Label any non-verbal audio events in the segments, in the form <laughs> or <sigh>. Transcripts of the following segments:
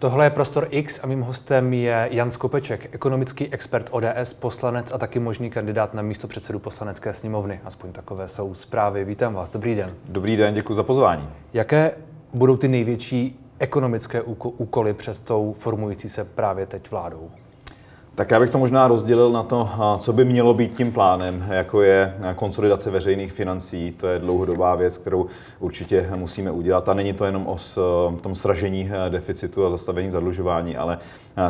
Tohle je Prostor X a mým hostem je Jan Skopeček, ekonomický expert ODS, poslanec a taky možný kandidát na místo předsedu poslanecké sněmovny. Aspoň takové jsou zprávy. Vítám vás, dobrý den. Dobrý den, děkuji za pozvání. Jaké budou ty největší ekonomické úkoly před tou formující se právě teď vládou? Tak já bych to možná rozdělil na to, co by mělo být tím plánem, jako je konsolidace veřejných financí. To je dlouhodobá věc, kterou určitě musíme udělat. A není to jenom o tom sražení e, deficitu a zastavení zadlužování, ale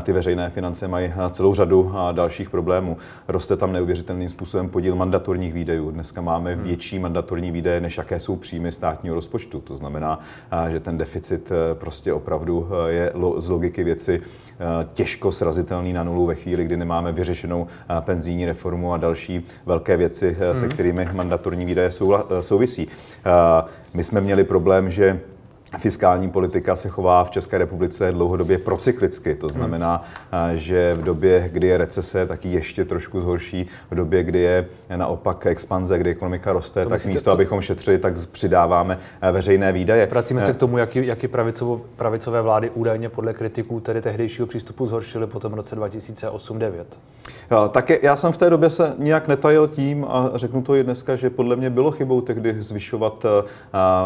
ty veřejné finance mají celou řadu dalších problémů. Roste tam neuvěřitelným způsobem podíl mandatorních výdajů. Dneska máme hmm. větší mandatorní výdaje, než jaké jsou příjmy státního rozpočtu. To znamená, že ten deficit prostě opravdu je z logiky věci těžko srazitelný na nulu ve chvíli, chvíli, kdy nemáme vyřešenou eh, penzijní reformu a další velké věci, eh, se hmm. kterými mandatorní výdaje eh, souvisí. My jsme měli problém, že Fiskální politika se chová v České republice dlouhodobě procyklicky. To znamená, že v době, kdy je recese, tak ji ještě trošku zhorší. V době, kdy je naopak expanze, kdy ekonomika roste, to tak místo, to... abychom šetřili, tak přidáváme veřejné výdaje. Vracíme se k tomu, jaký, jaký pravicové vlády údajně podle kritiků tedy tehdejšího přístupu zhoršily po tom roce 2008-2009. Tak já jsem v té době se nijak netajil tím a řeknu to i dneska, že podle mě bylo chybou tehdy zvyšovat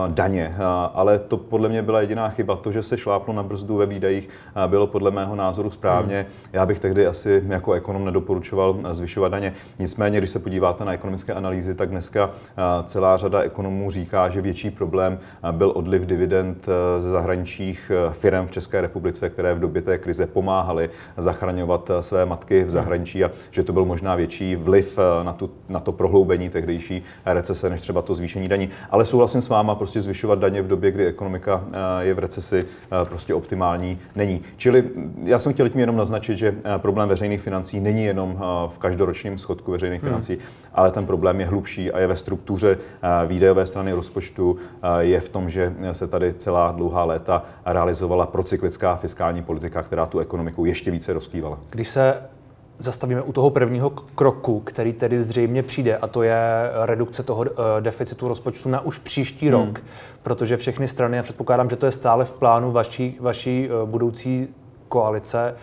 daně, ale to podle mě byla jediná chyba. To, že se šláplo na brzdu ve výdajích, bylo podle mého názoru správně. Hmm. Já bych tehdy asi jako ekonom nedoporučoval zvyšovat daně. Nicméně, když se podíváte na ekonomické analýzy, tak dneska celá řada ekonomů říká, že větší problém byl odliv dividend ze zahraničních firm v České republice, které v době té krize pomáhaly zachraňovat své matky v zahraničí a že to byl možná větší vliv na, tu, na to prohloubení tehdejší recese, než třeba to zvýšení daní. Ale souhlasím s váma, prostě zvyšovat daně v době, kdy ekonomika ekonomika eh, je v recesi, eh, prostě optimální není. Čili já jsem chtěl tím jenom naznačit, že eh, problém veřejných financí není jenom v každoročním schodku veřejných hmm. financí, ale ten problém je hlubší a je ve struktuře výdajové strany rozpočtu, je v tom, že se tady celá dlouhá léta realizovala procyklická fiskální politika, která tu ekonomiku ještě více rozkývala. Když se zastavíme u toho prvního kroku, který tedy zřejmě přijde, a to je redukce toho eh, deficitu rozpočtu na už příští hmm. rok, protože všechny strany, já předpokládám, že to je stále v plánu vaší, vaší eh, budoucí koalice,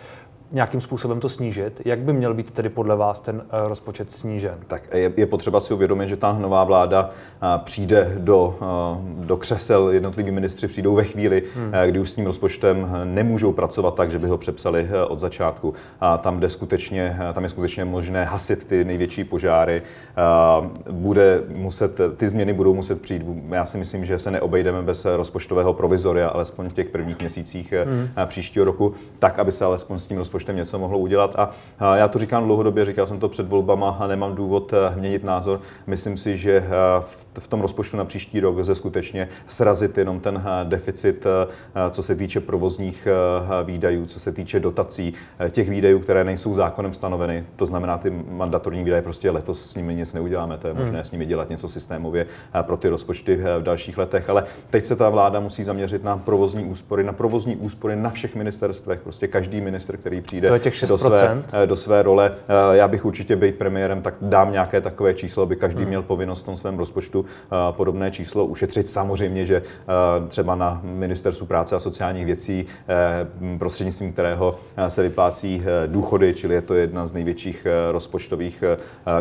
nějakým způsobem to snížit. Jak by měl být tedy podle vás ten eh, rozpočet snížen? Tak je, je potřeba si uvědomit, že ta nová vláda eh, přijde do, eh, do křesel, jednotliví ministři přijdou ve chvíli, hmm. kdy už s tím rozpočtem nemůžou pracovat tak, že by ho přepsali od začátku. A tam, kde skutečně, tam je skutečně možné hasit ty největší požáry. Bude muset, ty změny budou muset přijít. Já si myslím, že se neobejdeme bez rozpočtového provizoria, alespoň v těch prvních měsících hmm. příštího roku, tak, aby se alespoň s tím rozpočtem rozpočtem něco mohlo udělat. A já to říkám dlouhodobě, říkal jsem to před volbama a nemám důvod eh, měnit názor. Myslím si, že eh, v tom rozpočtu na příští rok lze skutečně srazit jenom ten eh, deficit, co se týče provozních výdajů, co se týče dotací, těch výdajů, které nejsou zákonem stanoveny. To znamená, ty mandatorní výdaje prostě letos s nimi nic neuděláme. To je možné hmm. s nimi dělat něco systémově pro ty rozpočty v dalších letech. Ale teď se ta vláda musí zaměřit na provozní úspory, na provozní úspory na všech ministerstvech. Prostě každý minister, který přijde to je těch 6%. do, své, eh, do své role. Eh, já bych určitě být premiérem, tak dám nějaké takové číslo, aby každý hmm. měl povinnost v tom svém rozpočtu eh, podobné číslo ušetřit. Samozřejmě, že třeba na ministerstvu práce a sociálních věcí, prostřednictvím kterého se vyplácí důchody, čili je to jedna z největších rozpočtových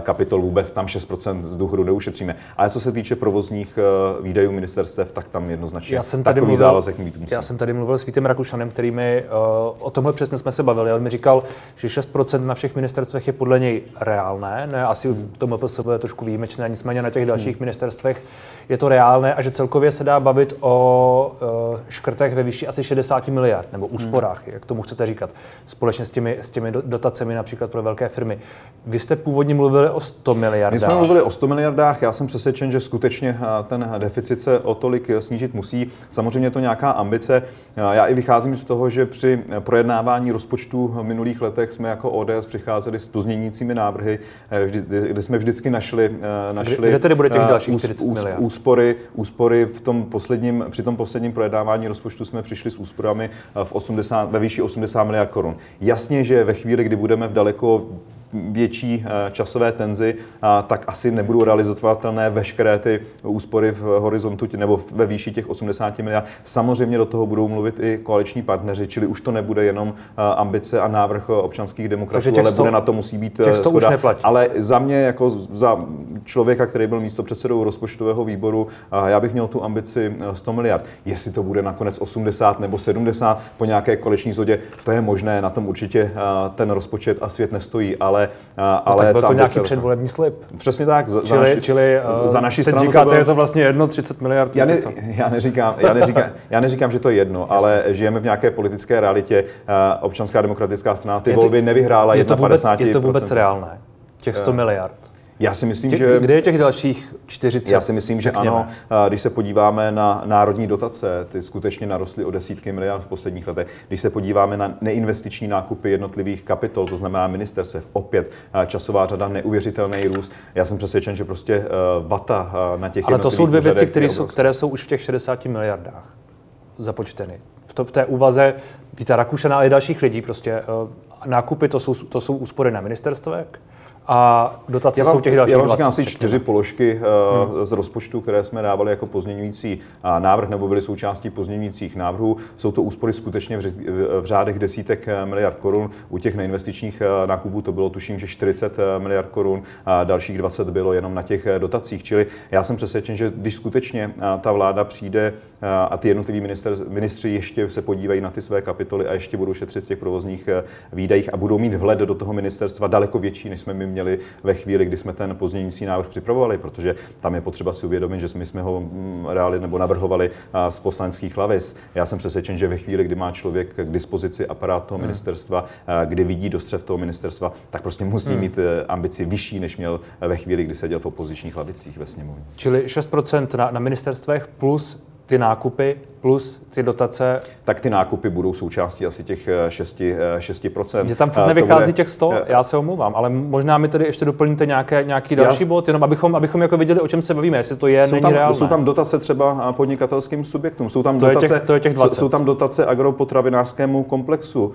kapitol vůbec, tam 6% z důchodu neušetříme. Ale co se týče provozních výdajů ministerstev, tak tam jednoznačně já jsem tady takový mluvil, závazek mít musí. Já jsem tady mluvil s Vítem Rakušanem, který mi o tomhle přesně jsme se bavili on mi říkal, že 6% na všech ministerstvech je podle něj reálné, ne, asi to MPSV je trošku výjimečné, nicméně na těch dalších hmm. ministerstvech je to reálné a že celkově se dá bavit o uh, škrtech ve výši asi 60 miliard, nebo úsporách, hmm. jak tomu chcete říkat, společně s těmi, s těmi dotacemi například pro velké firmy. Vy jste původně mluvili o 100 miliardách. My jsme mluvili o 100 miliardách, já jsem přesvědčen, že skutečně eh, ten deficit se o tolik snížit musí. Samozřejmě je to nějaká ambice. Já i vycházím z toho, že při projednávání rozpočtu v minulých letech jsme jako ODS přicházeli s pozměnícími návrhy, eh, kde jsme vždycky našli, eh, našli kde tedy bude těch eh, dalších ús, ús, úspory, úspory v tom posledním, při tom posledním projednávání rozpočtu jsme přišli s úsporami v 80, ve výši 80 miliard korun. Jasně, že ve chvíli, kdy budeme v daleko větší časové tenzi, tak asi nebudou realizovatelné veškeré ty úspory v horizontu nebo ve výši těch 80 miliard. Samozřejmě do toho budou mluvit i koaliční partneři, čili už to nebude jenom ambice a návrh občanských demokratů, ale bude na to musí být schoda. Ale za mě, jako za člověka, který byl místo předsedou rozpočtového výboru, já bych měl tu ambici 100 miliard. Jestli to bude nakonec 80 nebo 70 po nějaké koleční zhodě, to je možné, na tom určitě ten rozpočet a svět nestojí, ale... No, ale tak byl to nějaký předvolební slib. Přesně tak. Za, čili, za naši, čili za naši stranu říkáte, to bylo... je to vlastně jedno, 30 miliard. Já, ne, já, neříkám, já, neříkám, já neříkám, že to je jedno, Jasně. ale žijeme v nějaké politické realitě. Občanská demokratická strana ty je to, volby nevyhrála je to vůbec, Je to vůbec reálné? Těch 100 miliard? Já si myslím, Tě, že... Kde je těch dalších 40? Já si myslím, že řekněme. ano. Když se podíváme na národní dotace, ty skutečně narostly o desítky miliard v posledních letech. Když se podíváme na neinvestiční nákupy jednotlivých kapitol, to znamená ministerstev, opět časová řada, neuvěřitelný růst. Já jsem přesvědčen, že prostě vata na těch Ale to jsou dvě věci, které jsou, které jsou už v těch 60 miliardách započteny. V, to, v té úvaze Víta Rakušana, ale i dalších lidí, prostě nákupy, to jsou, to jsou úspory na ministerstvech, a dotace vám, jsou těch dalších Já vám říkám asi čtyři položky hmm. z rozpočtu, které jsme dávali jako pozměňující návrh nebo byly součástí pozměňujících návrhů. Jsou to úspory skutečně v, v řádech desítek eh, miliard korun. U těch neinvestičních eh, nákupů to bylo tuším, že 40 eh, miliard korun a dalších 20 bylo jenom na těch dotacích. Čili já jsem přesvědčen, že když skutečně ta vláda přijde a ty jednotliví minister, ministři ještě se podívají na ty své kapitoly a ještě budou šetřit v těch provozních výdajích a budou mít vhled do toho ministerstva daleko větší, než jsme my měli ve chvíli, kdy jsme ten pozměňující návrh připravovali, protože tam je potřeba si uvědomit, že my jsme ho mm, reálně nebo navrhovali z poslaneckých lavic. Já jsem přesvědčen, že ve chvíli, kdy má člověk k dispozici aparát toho hmm. ministerstva, kdy vidí dostřev toho ministerstva, tak prostě musí hmm. mít e, ambici vyšší, než měl ve chvíli, kdy seděl v opozičních lavicích ve sněmovně. Čili 6% na, na ministerstvech plus ty nákupy plus ty dotace. Tak ty nákupy budou součástí asi těch 6, eh, 6%. Eh, Mně tam furt nevychází bude, těch 100, eh, já se omlouvám, ale možná mi tedy ještě doplníte nějaké, nějaký další já, bod, jenom abychom, abychom jako viděli, o čem se bavíme, jestli to je, jsou není tam, reálné. Jsou tam dotace třeba podnikatelským subjektům, jsou tam, to dotace, je těch, to je těch 20. jsou tam dotace agropotravinářskému komplexu.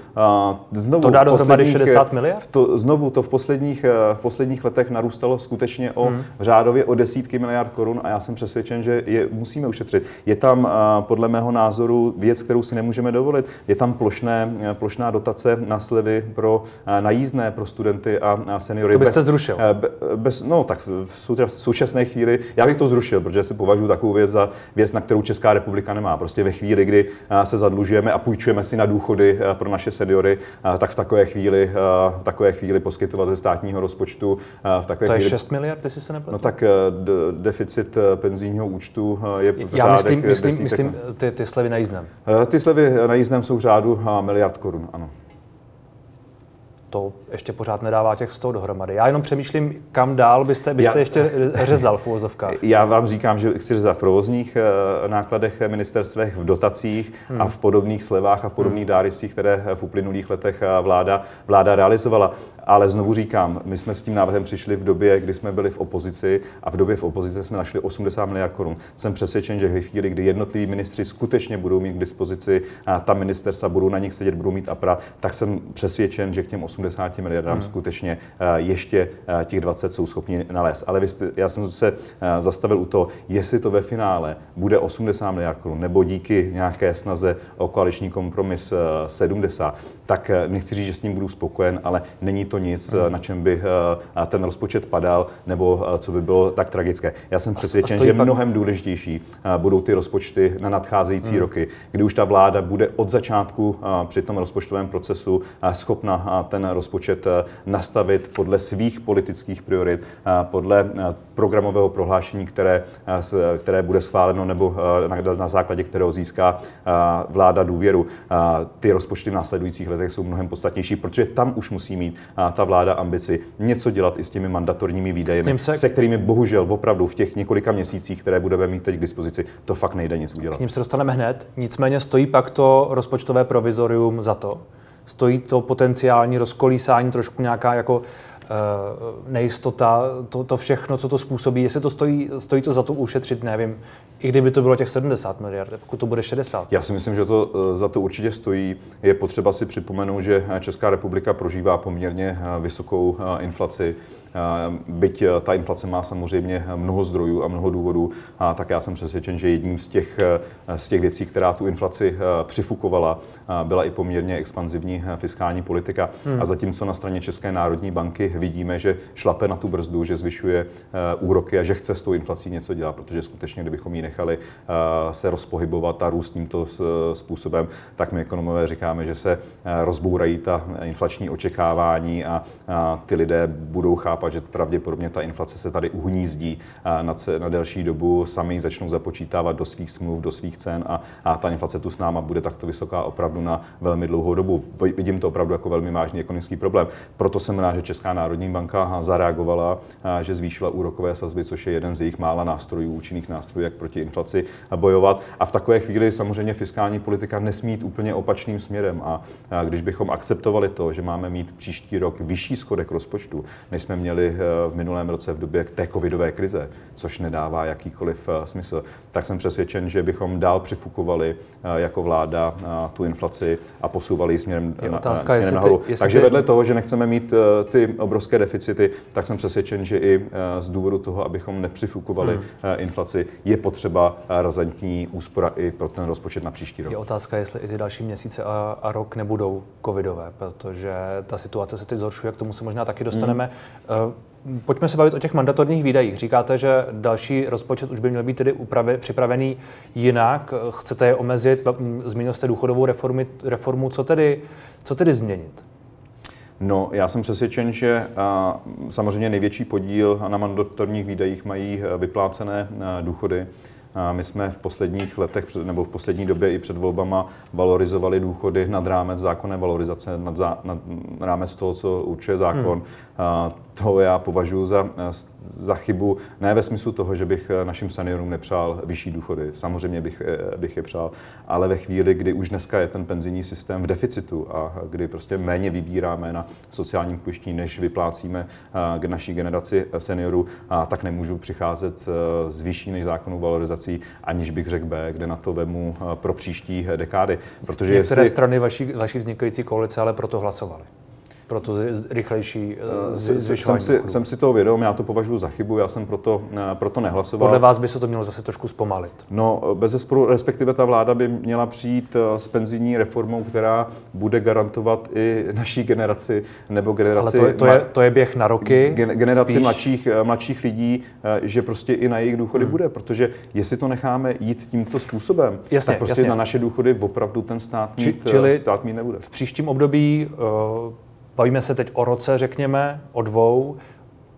Znovu, to dá dohromady 60 miliard? To, znovu, to v posledních, v posledních letech narůstalo skutečně o hmm. řádově o desítky miliard korun a já jsem přesvědčen, že je musíme ušetřit. Je tam podle mého názoru věc, kterou si nemůžeme dovolit. Je tam plošné, plošná dotace na slevy pro najízdné pro studenty a seniory. To byste bez, zrušil? Bez, no tak v současné chvíli, já bych to zrušil, protože si považuji takovou věc za věc, na kterou Česká republika nemá. Prostě ve chvíli, kdy se zadlužujeme a půjčujeme si na důchody pro naše seniory, tak v takové chvíli, v takové chvíli poskytovat ze státního rozpočtu. V takové to je chvíli, 6 miliard, jestli se nepletu? No tak deficit penzijního účtu je v Já myslím, myslím, myslím ty, ty slevy na jízdném? Eh, ty slevy na jízdném jsou řádu miliard korun, ano to ještě pořád nedává těch 100 dohromady. Já jenom přemýšlím, kam dál byste, byste já, ještě řezal v úvozovkách. <laughs> Já vám říkám, že chci řezat v provozních eh, nákladech ministerstvech, v dotacích hmm. a v podobných slevách a v podobných hmm. dáricích, které v uplynulých letech eh, vláda, vláda realizovala. Ale znovu říkám, my jsme s tím návrhem přišli v době, kdy jsme byli v opozici a v době v opozici jsme našli 80 miliard korun. Jsem přesvědčen, že v chvíli, kdy jednotliví ministři skutečně budou mít k dispozici a ta ministerstva budou na nich sedět, budou mít aparát, tak jsem přesvědčen, že k těm 80 80 miliardám hmm. skutečně eh, ještě eh, těch 20 jsou schopni nalézt. Ale vy jste, já jsem se eh, zastavil u toho, jestli to ve finále bude 80 miliard korun, nebo díky nějaké snaze o koaliční kompromis 70, tak nechci říct, že s ním budu spokojen, ale není to nic, hmm. na čem by ten rozpočet padal, nebo co by bylo tak tragické. Já jsem přesvědčen, že pak... mnohem důležitější budou ty rozpočty na nadcházející hmm. roky, kdy už ta vláda bude od začátku při tom rozpočtovém procesu schopna ten rozpočet eh, nastavit podle svých politických priorit, eh, podle eh, programového prohlášení, které, které bude schváleno nebo na, na základě kterého získá vláda důvěru. Ty rozpočty v následujících letech jsou mnohem podstatnější, protože tam už musí mít ta vláda ambici něco dělat i s těmi mandatorními výdaji, se... se kterými bohužel opravdu v těch několika měsících, které budeme mít teď k dispozici, to fakt nejde nic udělat. K ním se dostaneme hned, nicméně stojí pak to rozpočtové provizorium za to, stojí to potenciální rozkolísání, trošku nějaká jako nejistota, to, to všechno, co to způsobí, jestli to stojí, stojí to za to ušetřit, nevím, i kdyby to bylo těch 70 miliard, pokud to bude 60. Já si myslím, že to eh, za to určitě stojí. Je potřeba si připomenout, že Česká republika prožívá poměrně eh, vysokou eh, inflaci. Byť ta inflace má samozřejmě mnoho zdrojů a mnoho důvodů, a tak já jsem přesvědčen, že jedním z těch, z těch věcí, která tu inflaci přifukovala, byla i poměrně expanzivní fiskální politika. Hmm. A zatímco na straně České národní banky vidíme, že šlape na tu brzdu, že zvyšuje úroky a že chce s tou inflací něco dělat, protože skutečně, kdybychom ji nechali se rozpohybovat a růst tímto způsobem, tak my ekonomové říkáme, že se rozbourají ta inflační očekávání a ty lidé budou chápat, že pravděpodobně ta inflace se tady uhnízdí na, na delší dobu, sami začnou započítávat do svých smluv, do svých cen a, a ta inflace tu s náma bude takto vysoká opravdu na velmi dlouhou dobu. Vidím to opravdu jako velmi vážný ekonomický problém. Proto jsem rád, že Česká národní banka zareagovala, že zvýšila úrokové sazby, což je jeden z jejich mála nástrojů, účinných nástrojů, jak proti inflaci bojovat. A v takové chvíli samozřejmě fiskální politika nesmí jít úplně opačným směrem. A když bychom akceptovali to, že máme mít příští rok vyšší schodek rozpočtu, než jsme měli eh, v minulém roce v době té covidové krize, což nedává jakýkoliv eh, smysl, tak jsem přesvědčen, že bychom dál přifukovali eh, jako vláda tu inflaci a posouvali ji směrem, je otázka, směrem jestli nahoru. Ty, Takže ty... vedle toho, že nechceme mít ty obrovské deficity, tak jsem přesvědčen, že i z důvodu toho, abychom nepřifukovali hmm. inflaci, je potřeba razantní úspora i pro ten rozpočet na příští rok. Je otázka, jestli i ty další měsíce a, a rok nebudou covidové, protože ta situace se teď zhoršuje, k tomu se možná taky dostaneme. Hmm. Pojďme se bavit o těch mandatorních výdajích. Říkáte, že další rozpočet už by měl být tedy upravy, připravený jinak. Chcete je omezit? Zmínil jste důchodovou reformy, reformu. Co tedy, co tedy změnit? No, já jsem přesvědčen, že a, samozřejmě největší podíl na mandatorních výdajích mají vyplácené důchody. My jsme v posledních letech nebo v poslední době i před volbama valorizovali důchody nad rámec zákonné valorizace, nad, zá, nad rámec toho, co určuje zákon. Hmm. To já považuji za, za chybu, ne ve smyslu toho, že bych našim seniorům nepřál vyšší důchody, samozřejmě bych, bych je přál, ale ve chvíli, kdy už dneska je ten penzijní systém v deficitu a kdy prostě méně vybíráme na sociálním pojištění, než vyplácíme k naší generaci seniorů, tak nemůžu přicházet s vyšší než zákonnou valorizací aniž bych řekl B, kde na to vemu eh, pro příští dekády. Protože Některé jestli... strany vaší, vaší vznikající koalice ale proto hlasovaly pro to rychlejší eh, zvyšování jsem si, jsem si toho vědom, já to považuji za chybu, já jsem proto, eh, proto nehlasoval. Podle vás by se to mělo zase trošku zpomalit? No, bez zesporu, respektive ta vláda by měla přijít eh, s penzijní reformou, která bude garantovat i naší generaci nebo generaci... Ale to to je, to je běh na roky? Gen, generaci mladších, mladších lidí, že prostě i na jejich důchody hmm. bude, protože jestli to necháme jít tímto způsobem, jasně, tak prostě jasně. na naše důchody opravdu ten stát mít, Či, čili stát mít nebude. V příštím období uh, Bavíme se teď o roce, řekněme, o dvou,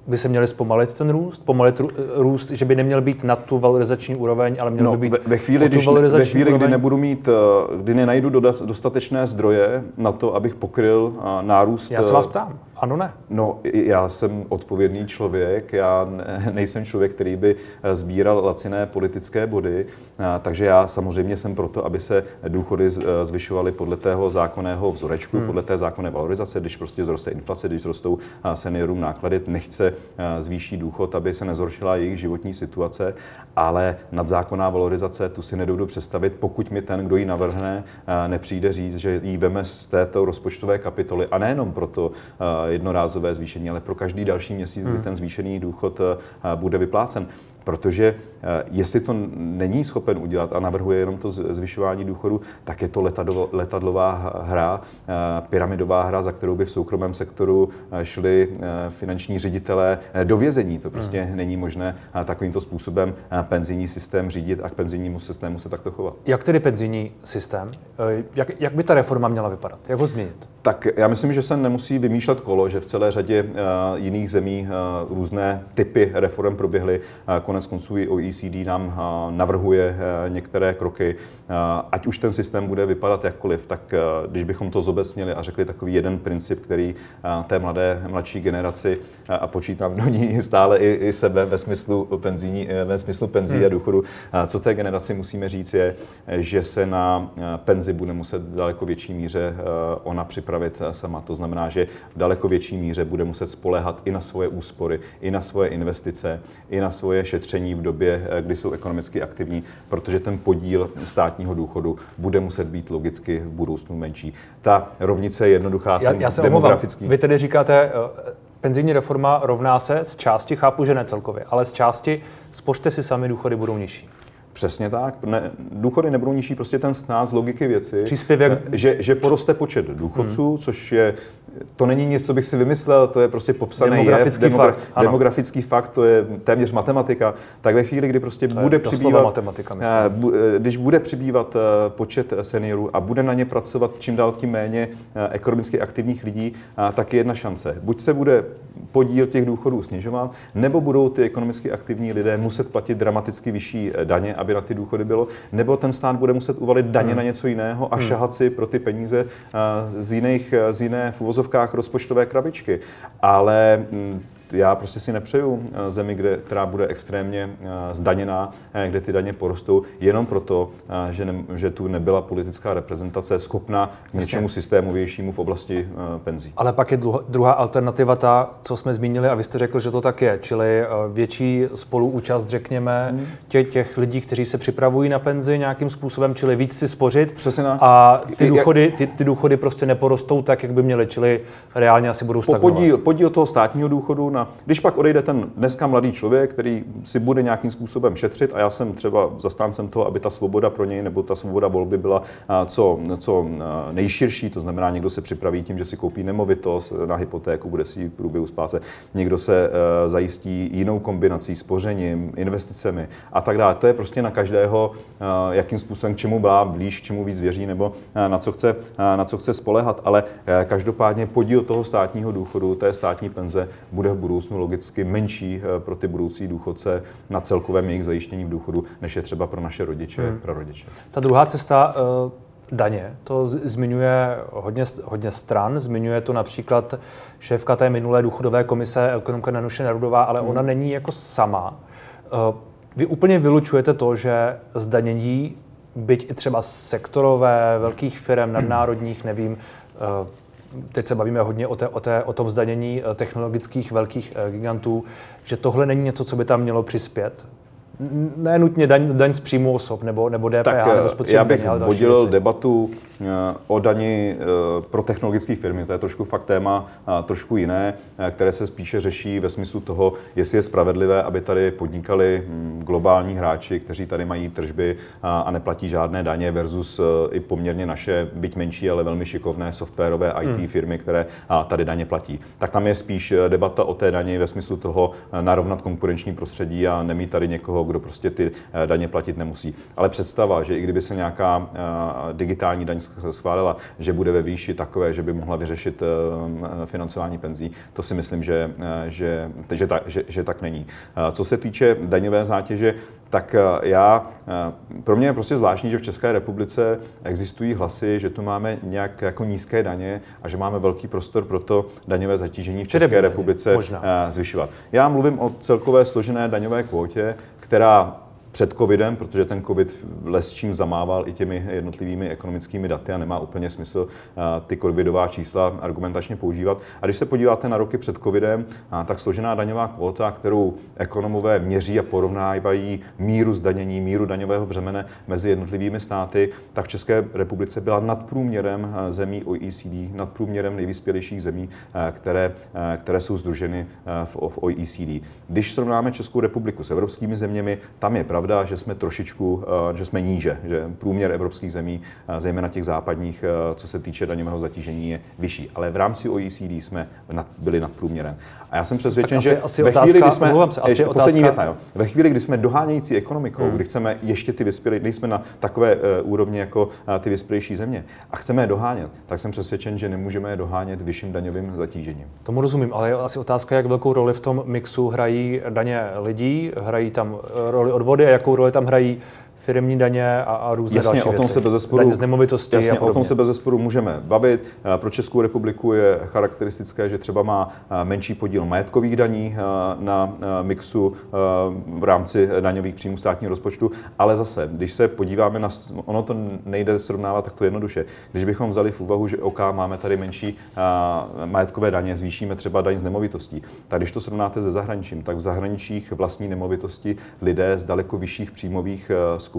by se měli zpomalit ten růst, pomalit růst, že by neměl být na tu valorizační úroveň, ale měl no, by být ve chvíli, když, ve chvíli, kdy nebudu mít, eh, kdy nenajdu dostatečné zdroje na to, abych pokryl eh, nárůst. Já se vás eh, ptám. Ano, ne. No, já jsem odpovědný člověk, já nejsem člověk, který by sbíral laciné politické body, takže já samozřejmě jsem proto, aby se důchody zvyšovaly podle tého zákonného vzorečku, hmm. podle té zákonné valorizace, když prostě zroste inflace, když zrostou seniorům náklady, nechce zvýší důchod, aby se nezhoršila jejich životní situace, ale nadzákonná valorizace, tu si nedovedu představit, pokud mi ten, kdo ji navrhne, nepřijde říct, že ji veme z této rozpočtové kapitoly a nejenom proto, jednorázové zvýšení, ale pro každý další měsíc, kdy hmm. ten zvýšený důchod eh, bude vyplácen. Protože eh, jestli to není schopen udělat a navrhuje jenom to zvyšování důchodu, tak je to letadlová hra, eh, pyramidová hra, za kterou by v soukromém sektoru šli finanční ředitelé do vězení. To prostě hmm. není možné takovýmto způsobem penzijní systém řídit a k penzijnímu systému se takto chovat. Jak tedy penzijní systém? Jak, jak by ta reforma měla vypadat? Jak ho změnit? Tak já myslím, že se nemusí vymýšlet kolo, že v celé řadě uh, jiných zemí uh, různé typy reform proběhly. Uh, konec konců i OECD nám navrhuje některé kroky. Ať už ten systém bude vypadat jakkoliv, tak když bychom to zobecnili a řekli takový jeden princip, který té mladé, mladší generaci a počítám do ní <laughs> stále i, i sebe ve smyslu penzí, ve smyslu penzí hmm. a důchodu, co té generaci musíme říct je, že se na penzi bude muset v daleko větší míře ona připravit sama. To znamená, že daleko daleko větší míře bude muset spolehat i na svoje úspory, i na svoje investice, i na svoje šetření v době, eh, kdy jsou ekonomicky aktivní, protože ten podíl státního důchodu bude muset být logicky v budoucnu menší. Ta rovnice je jednoduchá. Já, já se demografický... Omlouvám. Vy tedy říkáte, eh, penzijní reforma rovná se z části, chápu, že ne celkově, ale z části spořte si sami, důchody budou nižší. Přesně tak. Ne, důchody nebudou nižší, prostě ten snad z logiky věci. Příspěvek. Eh, že, že poroste počet důchodců, hmm. což je, to není nic, co bych si vymyslel, to je prostě popsaný demografický jev, demogra- fakt. Demografický fakt, to je téměř matematika. Tak ve chvíli, kdy prostě to bude přibývat, matematika, myslím. Eh, když bude přibývat eh, počet seniorů a bude na ně pracovat čím dál tím méně ekonomicky aktivních lidí, tak je jedna šance. Buď se bude podíl těch důchodů snižovat, nebo budou ty ekonomicky aktivní lidé muset platit dramaticky vyšší daně, aby na ty důchody bylo, nebo ten stát bude muset uvalit daně hmm. na něco jiného a hmm. šahat si pro ty peníze z, jiných, z jiné v uvozovkách rozpočtové krabičky. Ale mm, já prostě si nepřeju eh, zemi, kde, která bude extrémně eh, zdaněná, eh, kde ty daně porostou, jenom proto, že, ne, že tu nebyla politická reprezentace schopná k něčemu systémovějšímu v oblasti penzí. Ale pak je druhá alternativa ta, co jsme zmínili, a vy jste řekl, že to tak je, čili větší spoluúčast, řekněme, hmm. tě, těch lidí, kteří se připravují na penzi nějakým způsobem, čili víc si spořit. Přesně A ty důchody, ty, ty důchody prostě neporostou tak, jak by měly, čili reálně asi budou stagnovat. Podíl, podíl toho státního důchodu na, když pak odejde ten dneska mladý člověk, který si bude nějakým způsobem šetřit, a já jsem třeba zastáncem toho, aby ta svoboda pro něj nebo ta svoboda volby byla co, co nejširší, to znamená, někdo se připraví tím, že si koupí nemovitost na hypotéku, bude si v průběhu spáse, někdo se e, zajistí jinou kombinací, spořením, investicemi a tak dále. To je prostě na každého, e, jakým způsobem k čemu má blíž, k čemu víc věří nebo e, na co chce, na co chce spolehat. Ale každopádně podíl toho státního důchodu, té státní penze bude v budoucnu logicky menší eh, pro ty budoucí důchodce na celkovém jejich zajištění v důchodu, než je třeba pro naše rodiče, hmm. pro rodiče. Ta druhá cesta, uh daně. To zmiňuje hodně, hodně stran, zmiňuje to například šéfka té minulé důchodové komise, ekonomka Nanuše Nerudová, ale hmm. ona není jako sama. Eh, vy úplně vylučujete to, že zdanění, byť i třeba sektorové, velkých firm, nadnárodních, nevím, teď se bavíme hodně o, té, o, té, o tom zdanění eh, technologických velkých eh, gigantů, že tohle není něco, co by tam mělo přispět ne nutně daň, daň z příjmu osob nebo, nebo DPH tak, nebo eh, Já bych vodil debatu eh, o dani eh, pro technologické firmy. To je trošku fakt téma trošku jiné, které se spíše řeší ve smyslu toho, jestli je spravedlivé, aby tady podnikali hm, globální hráči, kteří tady mají tržby a neplatí žádné daně versus i poměrně naše, byť menší, ale velmi šikovné softwarové IT hmm. firmy, které tady daně platí. Tak tam je spíš debata o té dani ve smyslu toho narovnat konkurenční prostředí a nemít tady někoho, kdo prostě ty eh, daně platit nemusí. Ale představa, že i kdyby se nějaká eh, digitální daň schválila, že bude ve výši takové, že by mohla vyřešit eh, financování penzí, to si myslím, že, že, že, ta, že, že tak není. Co se týče daňové zátěže, tak já, pro mě je prostě zvláštní, že v České republice existují hlasy, že tu máme nějak jako nízké daně a že máme velký prostor pro to daňové zatížení v České republice možná. zvyšovat. Já mluvím o celkové složené daňové kvótě, která před covidem, protože ten covid les čím zamával i těmi jednotlivými ekonomickými daty a nemá úplně smysl eh, ty covidová čísla argumentačně používat. A když se podíváte na roky před covidem, eh, tak složená daňová kvota, kterou ekonomové měří a porovnávají míru zdanění, míru daňového břemene mezi jednotlivými státy, tak v České republice byla nad průměrem eh, zemí OECD, nad průměrem nejvyspělejších zemí, které, které jsou združeny v OECD. Když srovnáme Českou republiku s evropskými zeměmi, tam je pravda, pravda, že jsme trošičku, eh, že jsme níže, že průměr evropských zemí, eh, zejména těch západních, eh, co se týče daňového zatížení, je vyšší. Ale v rámci OECD jsme byli nad průměrem. A já jsem přesvědčen, že asi ve chvíli, kdy jsme, se, asi ještě, poslední věta, jo, ve chvíli, kdy jsme dohánějící ekonomikou, hmm. kdy chceme ještě ty vyspělé, nejsme na takové uh, úrovni jako uh, ty vyspělejší země a chceme je dohánět, tak jsem přesvědčen, že nemůžeme je dohánět vyšším daňovým zatížením. Tomu rozumím, ale je asi otázka, jak velkou roli v tom mixu hrají daně lidí, hrají tam roli odvody a jakou roli tam hrají firmní daně a, a různé jasně, další o tom věci. se bez zesporu, daně z nemovitosti jasně, a podobně. o tom se bez zesporu můžeme bavit. Eh, pro Českou republiku je charakteristické, že třeba má eh, menší podíl majetkových daní eh, na mixu v rámci daňových příjmů státního rozpočtu, ale zase, když se podíváme na, ono to nejde srovnávat takto jednoduše. Když bychom vzali v úvahu, že OK, máme tady menší majetkové daně, zvýšíme třeba daň z nemovitostí, tak když to srovnáte se zahraničím, tak v zahraničích vlastní nemovitosti lidé z daleko vyšších příjmových skupin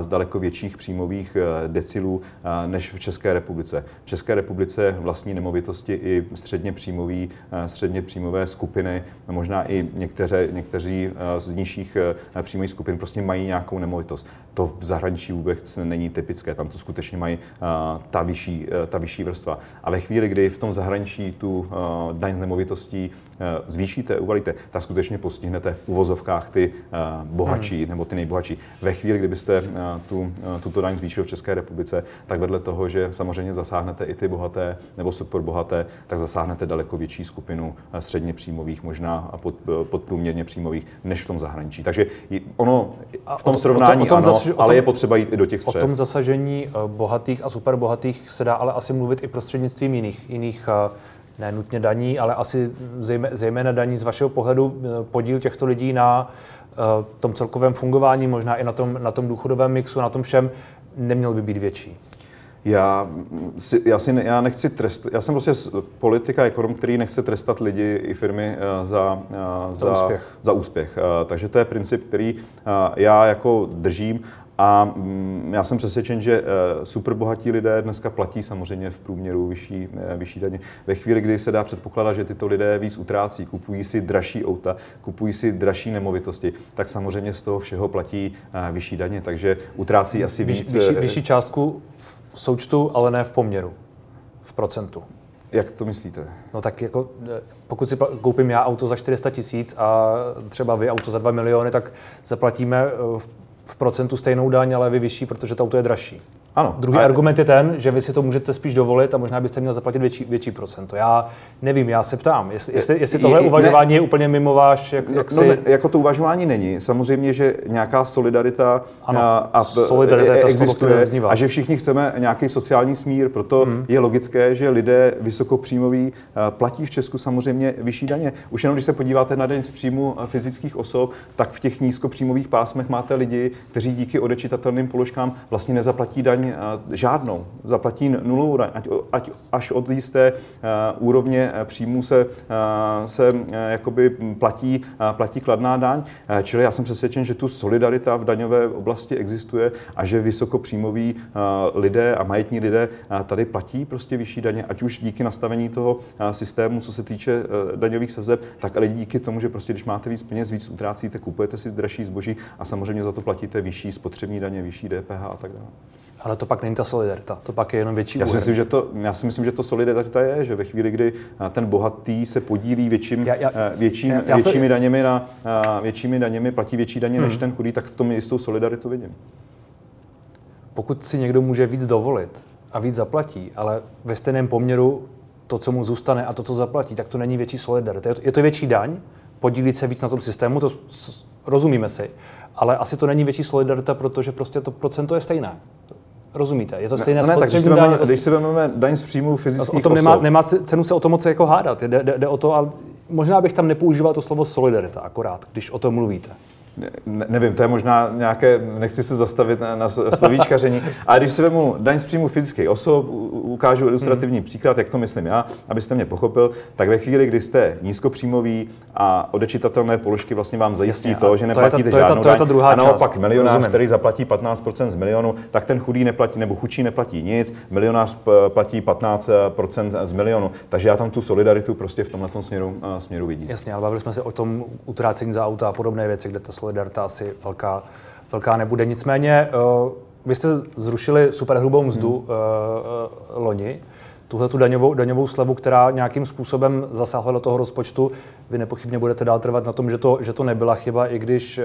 z daleko větších příjmových eh, decilů eh, než v České republice. V České republice vlastní nemovitosti i středně, příjmový, eh, středně příjmové skupiny, možná i některé, někteří z nižších příjmových skupin prostě mají nějakou nemovitost. To v zahraničí vůbec není typické, tam to skutečně mají ta vyšší, ta vyšší vrstva. A ve chvíli, kdy v tom zahraničí tu daň z nemovitostí zvýšíte, uvalíte, tak skutečně postihnete v uvozovkách ty bohatší hmm. nebo ty nejbohatší. Ve chvíli, kdybyste tu, tuto daň zvýšil v České republice, tak vedle toho, že samozřejmě zasáhnete i ty bohaté nebo super bohaté, tak zasáhnete daleko větší skupinu středně příjmových, možná pod, podprůměrně příjmových, než v tom zahraničí. Takže ono v tom srovnání o tom, o tom ano, zasaž, ale tom, je potřeba jít i do těch střed. O tom zasažení eh, bohatých a superbohatých se dá ale asi mluvit i prostřednictvím jiných, jiných eh, ne nutně daní, ale asi zejména daní z vašeho pohledu eh, podíl těchto lidí na Eh, tom celkovém fungování, možná i na tom, na tom důchodovém mixu, na tom všem, neměl by být větší? Já, si, já, si já nechci trestat, já jsem prostě politika, ekonom, který nechce trestat lidi i firmy uh, za, uh, za, za úspěch. Za úspěch. Uh, takže to je princip, který já jako držím. A mm, já jsem přesvědčen, že eh, superbohatí lidé dneska platí samozřejmě v průměru vyšší, eh, vyšší daně. Ve chvíli, kdy se dá předpokládat, že tyto lidé víc utrácí, kupují si dražší auta, kupují si dražší nemovitosti, tak samozřejmě z toho všeho platí eh, vyšší daně. Takže utrácí asi víc. Vyšší, vyšší částku v součtu, ale ne v poměru, v procentu. Jak to myslíte? No tak jako, pokud si koupím já auto za 400 tisíc a třeba vy auto za 2 miliony, tak zaplatíme v v procentu stejnou daň, ale vy vyšší, protože to auto je dražší. Ano. Druhý a... argument je ten, že vy si to můžete spíš dovolit a možná byste měl zaplatit větší, větší procento. Já nevím, já se ptám, jestli, jestli, jestli tohle je, uvažování ne, je úplně mimo váš, jak, jak no, si... ne, jako to uvažování není. Samozřejmě, že nějaká solidarita, ano, a, a solidarita je existuje a že všichni chceme nějaký sociální smír, proto hmm. je logické, že lidé vysokopříjmoví platí v Česku samozřejmě vyšší daně. Už jenom když se podíváte na den z příjmu fyzických osob, tak v těch nízkopříjmových pásmech máte lidi, kteří díky odečitatelným položkám vlastně nezaplatí daň daň žádnou, zaplatí nulovou daň, ať, ať až od jisté úrovně příjmu se, se jakoby platí, platí kladná daň. Čili já jsem přesvědčen, že tu solidarita v daňové oblasti existuje a že vysokopříjmoví lidé a majetní lidé tady platí prostě vyšší daně, ať už díky nastavení toho systému, co se týče daňových sazeb, tak ale díky tomu, že prostě když máte víc peněz, víc utrácíte, kupujete si dražší zboží a samozřejmě za to platíte vyšší spotřební daně, vyšší DPH a tak dále. To pak není ta solidarita, to pak je jenom větší já si, myslím, že to, já si myslím, že to solidarita je, že ve chvíli, kdy eh, ten bohatý se podílí větším, já, já, eh, větším, já, já většími, se... daněmi na, eh, většími daněmi, platí větší daně hmm. než ten chudý, tak v tom jistou solidaritu vidím. Pokud si někdo může víc dovolit a víc zaplatí, ale ve stejném poměru to, co mu zůstane a to, co zaplatí, tak to není větší solidarita. Je to, je to větší daň, podílit se víc na tom systému, to rozumíme si, ale asi to není větší solidarita, protože prostě to procento je stejné. Rozumíte? Je to stejné ne, ne, tak když si, vezmeme, když si vezmeme daň z příjmu fyzických o tom nemá, nemá cenu se o tom moc jako hádat. Jde, jde, jde o to, ale možná bych tam nepoužíval to slovo solidarita akorát, když o tom mluvíte. Ne, nevím, to je možná nějaké, nechci se zastavit na, na slovíčkaření, <laughs> ale když si vezmu daň z příjmu fyzických osob, ukážu ilustrativní hmm. příklad, jak to myslím já, abyste mě pochopil, tak ve chvíli, kdy jste nízkopříjmový a odečitatelné položky vlastně vám zajistí Jasně, to, že neplatíte to je ta, žádnou to je ta, to je ta druhá a naopak milionář, Rozumím. který zaplatí 15% z milionu, tak ten chudý neplatí, nebo chudší neplatí nic, milionář platí 15% z milionu. Takže já tam tu solidaritu prostě v tomhle směru, směru vidím. Jasně, ale bavili jsme se o tom utrácení za auta a podobné věci, kde ta solidarita asi velká, velká nebude. Nicméně, uh, vy jste zrušili superhrubou mzdu hmm. uh, uh, loni, tuhle tu daňovou, daňovou slevu, která nějakým způsobem zasáhla do toho rozpočtu. Vy nepochybně budete dál trvat na tom, že to, že to nebyla chyba, i když uh,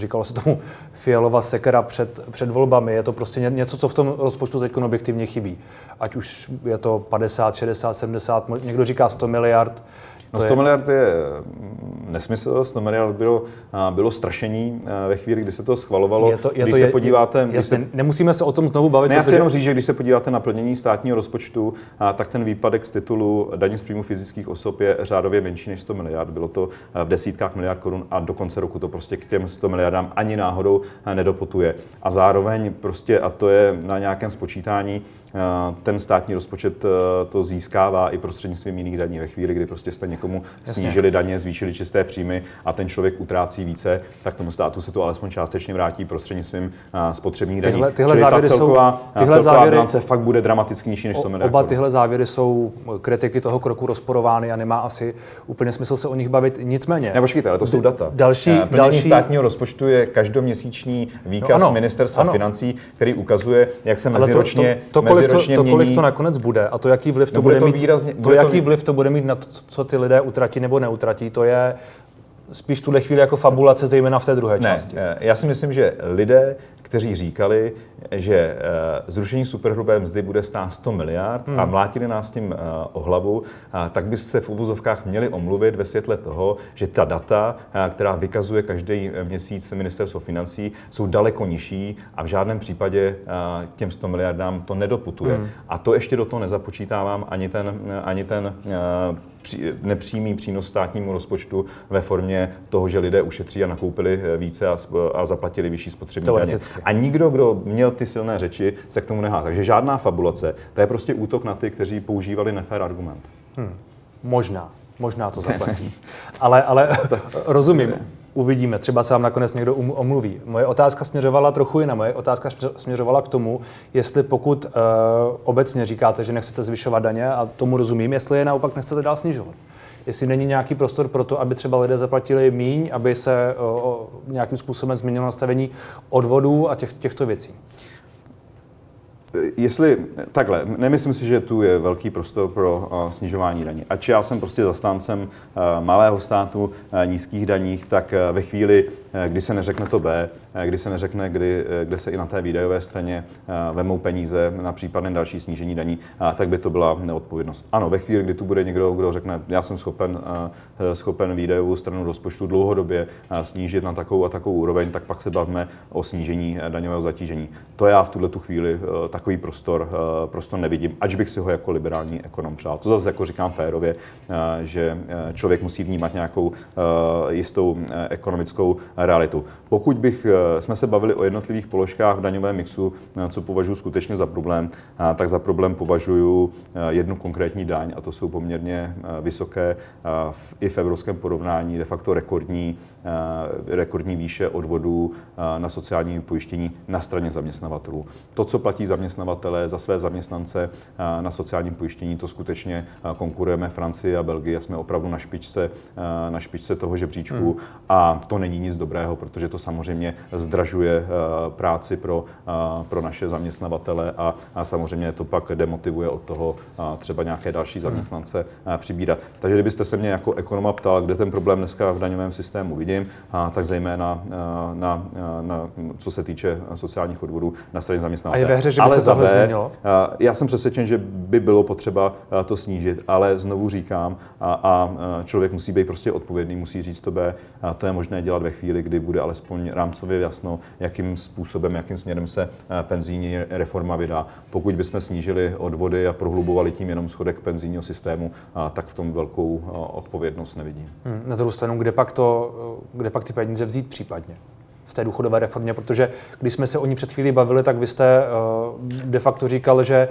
říkalo se tomu <laughs> fialová sekera před, před volbami. Je to prostě něco, co v tom rozpočtu teď objektivně chybí. Ať už je to 50, 60, 70, někdo říká 100 miliard. No 100 je... miliard je nesmysl, 100 miliard bylo, bylo strašení ve chvíli, kdy se to schvalovalo. Je to, je když to, se je, podíváte... Jasně, se, nemusíme se o tom znovu bavit. Ne, já si jenom říct, že když se podíváte na plnění státního rozpočtu, tak ten výpadek z titulu daně z příjmu fyzických osob je řádově menší než 100 miliard. Bylo to v desítkách miliard korun a do konce roku to prostě k těm 100 miliardám ani náhodou nedoputuje. A zároveň prostě, a to je na nějakém spočítání, ten státní rozpočet to získává i prostřednictvím jiných daní. Ve chvíli, kdy prostě jste někomu Jasně. snížili daně, zvýšili čisté příjmy a ten člověk utrácí více, tak tomu státu se to alespoň částečně vrátí prostřednictvím spotřebních daní. Tyhle, tyhle Čili závěry ta celková, jsou, tyhle celková závěry, bilance fakt bude dramaticky nižší než 100 miliard. Oba tyhle závěry jsou kritiky toho kroku rozporovány a nemá asi úplně smysl se o nich bavit. Nicméně. Ne, počkejte, ale to jsou data. Další, Plnění další... státního rozpočtu je každoměsíční výkaz no, ano, ministerstva ano. financí, který ukazuje, jak se meziročně, to, to, to, kolik to, to, kolik to nakonec bude a to, jaký vliv to no, bude, bude to mít, výrazně, to, jaký to... vliv to bude mít na to, co ty lidé utratí nebo neutratí, to je spíš tuhle chvíli jako fabulace, zejména v té druhé části. Ne, já si myslím, že lidé, kteří říkali, že eh, zrušení superhrubé mzdy bude stát 100 miliard hmm. a mlátili nás tím eh, o hlavu, tak by se v uvozovkách měli omluvit ve světle toho, že ta data, eh, která vykazuje každý měsíc ministerstvo financí, jsou daleko nižší a v žádném případě těm 100 miliardám to nedoputuje. Hmm. A to ještě do toho nezapočítávám ani ten, ani ten nepřímý přínos státnímu rozpočtu ve formě toho, že lidé ušetří a nakoupili více a, a zaplatili vyšší spotřební daně. A nikdo, kdo měl ty silné řeči, se k tomu nehá. Takže žádná fabulace. To je prostě útok na ty, kteří používali nefér argument. Hmm. Možná. Možná to zaplatí. <laughs> ale, ale rozumím. Uvidíme, třeba se vám nakonec někdo um, omluví. Moje otázka směřovala trochu jinak. Moje otázka směřovala k tomu, jestli pokud uh, obecně říkáte, že nechcete zvyšovat daně, a tomu rozumím, jestli je naopak nechcete dál snižovat jestli není nějaký prostor pro to, aby třeba lidé zaplatili míň, aby se o, nějakým způsobem změnilo nastavení odvodů a těch, těchto věcí jestli, takhle, nemyslím si, že tu je velký prostor pro uh, snižování daní. Ač já jsem prostě zastáncem uh, malého státu, uh, nízkých daních, tak ve chvíli, kdy se neřekne to B, uh, kdy se neřekne, kdy, uh, kde se i na té výdajové straně vemou peníze na případné další snížení daní, tak by to byla neodpovědnost. Ano, ve chvíli, kdy tu bude někdo, kdo řekne, já jsem schopen, schopen výdajovou stranu rozpočtu dlouhodobě uh, snížit na takovou a takovou úroveň, tak pak se bavíme o snížení daňového zatížení. To já v tuhle tu chvíli takový prostor, eh, prostor nevidím, ač bych si ho jako liberální ekonom přál. To zase jako říkám férově, eh, že eh, člověk musí vnímat nějakou jistou ekonomickou realitu. Pokud bych, jsme se bavili o jednotlivých položkách v daňovém mixu, co považuji skutečně za problém, tak za problém považuji jednu konkrétní daň a to jsou poměrně vysoké i v evropském porovnání de facto rekordní, rekordní výše odvodů na sociální pojištění na straně zaměstnavatelů. To, co platí zaměstnavatele, za své zaměstnance na sociálním pojištění. To skutečně konkurujeme Francii a Belgii a jsme opravdu na špičce, na špičce toho žebříčku. Hmm. A to není nic dobrého, protože to samozřejmě zdražuje práci pro, pro naše zaměstnavatele a, a samozřejmě to pak demotivuje od toho třeba nějaké další hmm. zaměstnance přibírat. Takže kdybyste se mě jako ekonoma ptal, kde ten problém dneska v daňovém systému vidím, tak zejména na, na, na, co se týče sociálních odvodů na straně zaměstnavatele. A je ve hře, že by Ale se tohle změnilo? Já jsem přesvědčen, že by bylo potřeba to snížit, ale znovu říkám, a, a člověk musí být prostě odpovědný, musí říct to B. A to je možné dělat ve chvíli, kdy bude alespoň rámcově jasno, jakým způsobem, jakým směrem se penzijní reforma vydá. Pokud bychom snížili odvody a prohlubovali tím jenom schodek penzijního systému, tak v tom velkou odpovědnost nevidím. Hmm, na druhou stranu, kde pak, to, kde pak ty peníze vzít případně? té důchodové reformě, protože když jsme se o ní před chvílí bavili, tak vy jste de facto říkal, že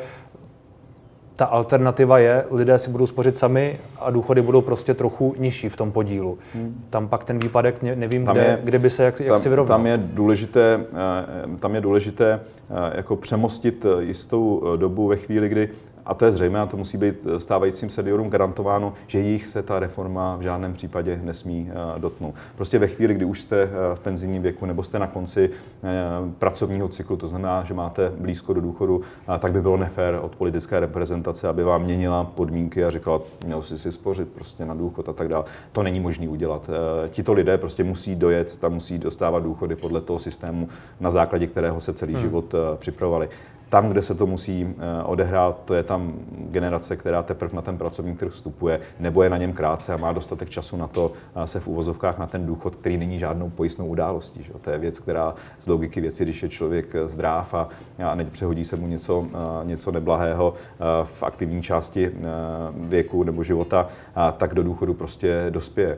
ta alternativa je, lidé si budou spořit sami a důchody budou prostě trochu nižší v tom podílu. Hmm. Tam pak ten výpadek, nevím, kde, je, kde by se, jak, jak tam, si vyrovnal. Tam je důležité, eh, tam je důležité eh, jako přemostit jistou dobu ve chvíli, kdy a to je zřejmé, a to musí být stávajícím seniorům garantováno, že jich se ta reforma v žádném případě nesmí eh, dotknout. Prostě ve chvíli, kdy už jste eh, v penzijním věku nebo jste na konci eh, pracovního cyklu, to znamená, že máte blízko do důchodu, tak by bylo nefér od politické reprezentace, aby vám měnila podmínky a říkala, měl si si spořit prostě na důchod a tak dále. To není možné udělat. Tito lidé prostě musí dojet, tam musí dostávat důchody podle toho systému, na základě kterého se celý hmm. život připravovali Tam, kde se to musí odehrát, to je tam generace, která teprve na ten pracovní trh vstupuje, nebo je na něm krátce a má dostatek času na to se v úvozovkách na ten důchod, který není žádnou pojistnou událostí. Že? To je věc, která z logiky věci, když je člověk zdrav a, a nepřehodí se mu něco, něco neblahého v aktivní části věku nebo života, tak do důchodu prostě dospěje.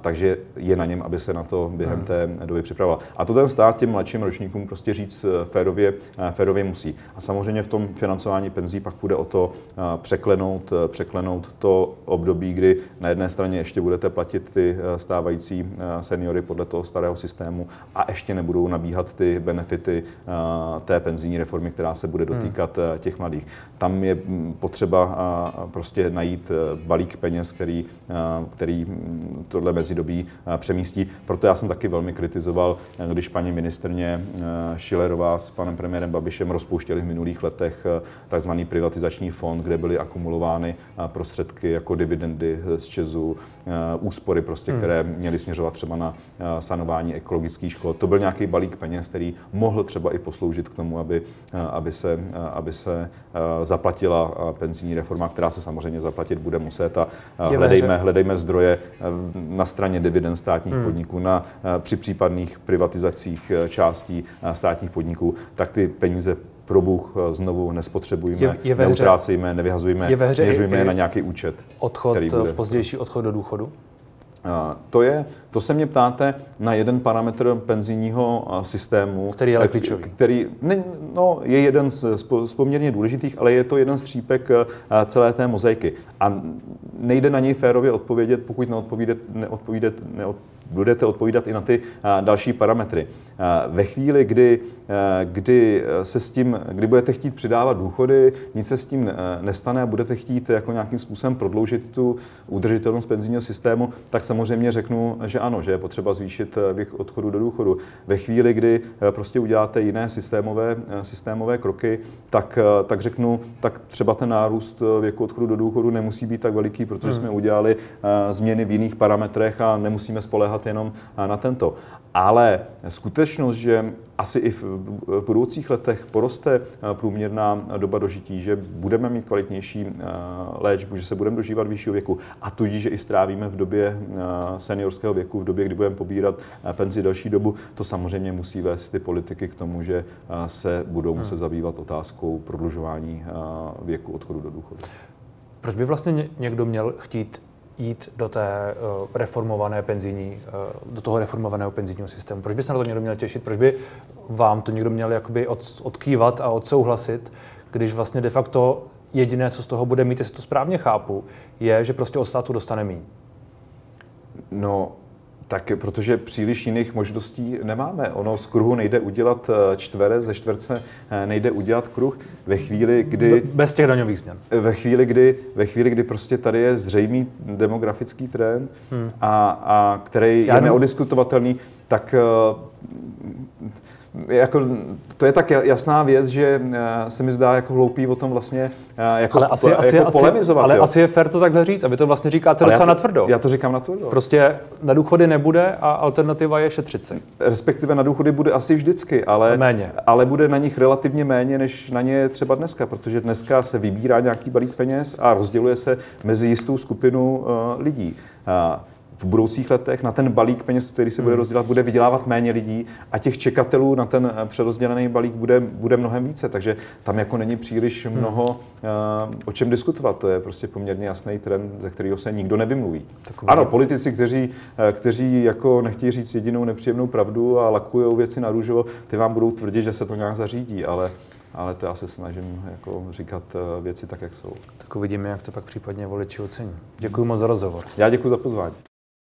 Takže je na něm, aby se na to během hmm. té doby připravoval. A to ten stát těm mladším ročníkům prostě říct eh, férově, eh, férově musí. A samozřejmě v tom financování penzí pak půjde o to eh, překlenout, překlenout to období, kdy na jedné straně ještě budete platit ty stávající seniory podle toho starého systému a ještě nebudou nabíhat ty benefity té penzijní reformy, která se bude hmm. dotýkat těch mladých. Tam je mm, potřeba prostě najít balík peněz, který, který mm, tohle mezidobí přemístí. Proto já jsem taky velmi kritizoval, když paní ministrně Šilerová s panem premiérem Babišem rozpouštěli v minulých letech takzvaný privatizační fond, kde byly akumulovány prostředky jako dividendy z Česu, úspory, prostě, hmm. které měly směřovat třeba na sanování ekologických škod. To byl nějaký balík peněz, který mohl třeba i posloužit k tomu, aby, aby, se, aby se zaplatila penzijní reforma, která se samozřejmě zaplatit bude muset a hledejme, hledejme zdroje na straně dividend státních hmm. podniků, na, při případných privatizacích částí státních podniků, tak ty peníze pro Bůh znovu nespotřebujeme, je, je neutrácejme, nevyhazujeme, směřujeme je na nějaký účet. Odchod, který bude. pozdější odchod do důchodu? To, je, to se mě ptáte na jeden parametr penzijního systému. Který je ale klíčový. Který ne, no, je jeden z, z poměrně důležitých, ale je to jeden střípek celé té mozaiky. A nejde na něj férově odpovědět, pokud neodpovídat, neodpovídat, neod, budete odpovídat i na ty další parametry. Ve chvíli, kdy, kdy se s tím, kdy budete chtít přidávat důchody, nic se s tím nestane a budete chtít jako nějakým způsobem prodloužit tu udržitelnost penzijního systému, tak samozřejmě řeknu, že ano, že je potřeba zvýšit věk odchodu do důchodu. Ve chvíli, kdy prostě uděláte jiné systémové, systémové kroky, tak, tak řeknu, tak třeba ten nárůst věku odchodu do důchodu nemusí být tak veliký, protože hmm. jsme udělali změny v jiných parametrech a nemusíme spolehat spoléhat jenom na tento. Ale skutečnost, že asi i v budoucích letech poroste průměrná doba dožití, že budeme mít kvalitnější léčbu, že se budeme dožívat vyššího věku a tudíž, že i strávíme v době seniorského věku, v době, kdy budeme pobírat penzi další dobu, to samozřejmě musí vést ty politiky k tomu, že se budou muset hmm. zabývat otázkou prodlužování věku odchodu do důchodu. Proč by vlastně někdo měl chtít jít do té uh, reformované penzijní, uh, do toho reformovaného penzijního systému? Proč by se na to někdo měl těšit? Proč by vám to někdo měl jakoby od, odkývat a odsouhlasit, když vlastně de facto jediné, co z toho bude mít, jestli to správně chápu, je, že prostě od státu dostane méně? No, tak protože příliš jiných možností nemáme. Ono z kruhu nejde udělat eh, čtvere, ze čtverce eh, nejde udělat kruh. Ve chvíli, kdy... Bez těch daňových změn. Ve chvíli, kdy, ve chvíli, kdy prostě tady je zřejmý demografický trend, hmm. a, a který Já je neodiskutovatelný, tak jako, to je tak jasná věc, že eh, se mi zdá jako hloupý o tom vlastně eh, jako, ale asi, jako asi, polemizovat. Ale jo. asi je fér to takhle říct, aby to vlastně říkáte ale docela natvrdo. Já to říkám natvrdo. Prostě na důchody nebude a alternativa je šetřit si. Respektive na důchody bude asi vždycky, ale, méně. ale bude na nich relativně méně, než na ně třeba dneska, protože dneska se vybírá nějaký balík peněz a rozděluje se mezi jistou skupinu uh, lidí. Uh, v budoucích letech na ten balík peněz, který se bude hmm. rozdělat, bude vydělávat méně lidí a těch čekatelů na ten eh, přerozdělený balík bude, bude mnohem více. Takže tam jako není příliš hmm. mnoho uh, o čem diskutovat. To je prostě poměrně jasný trend, ze kterého se nikdo nevymluví. Takový ano, politici, kteří, eh, kteří jako nechtějí říct jedinou nepříjemnou pravdu a lakují věci na růžovo, ty vám budou tvrdit, že se to nějak zařídí, ale ale to já se snažím jako říkat věci tak, jak jsou. Tak uvidíme, jak to pak případně voliči ocení. Děkuji moc za rozhovor. Já děkuji za pozvání.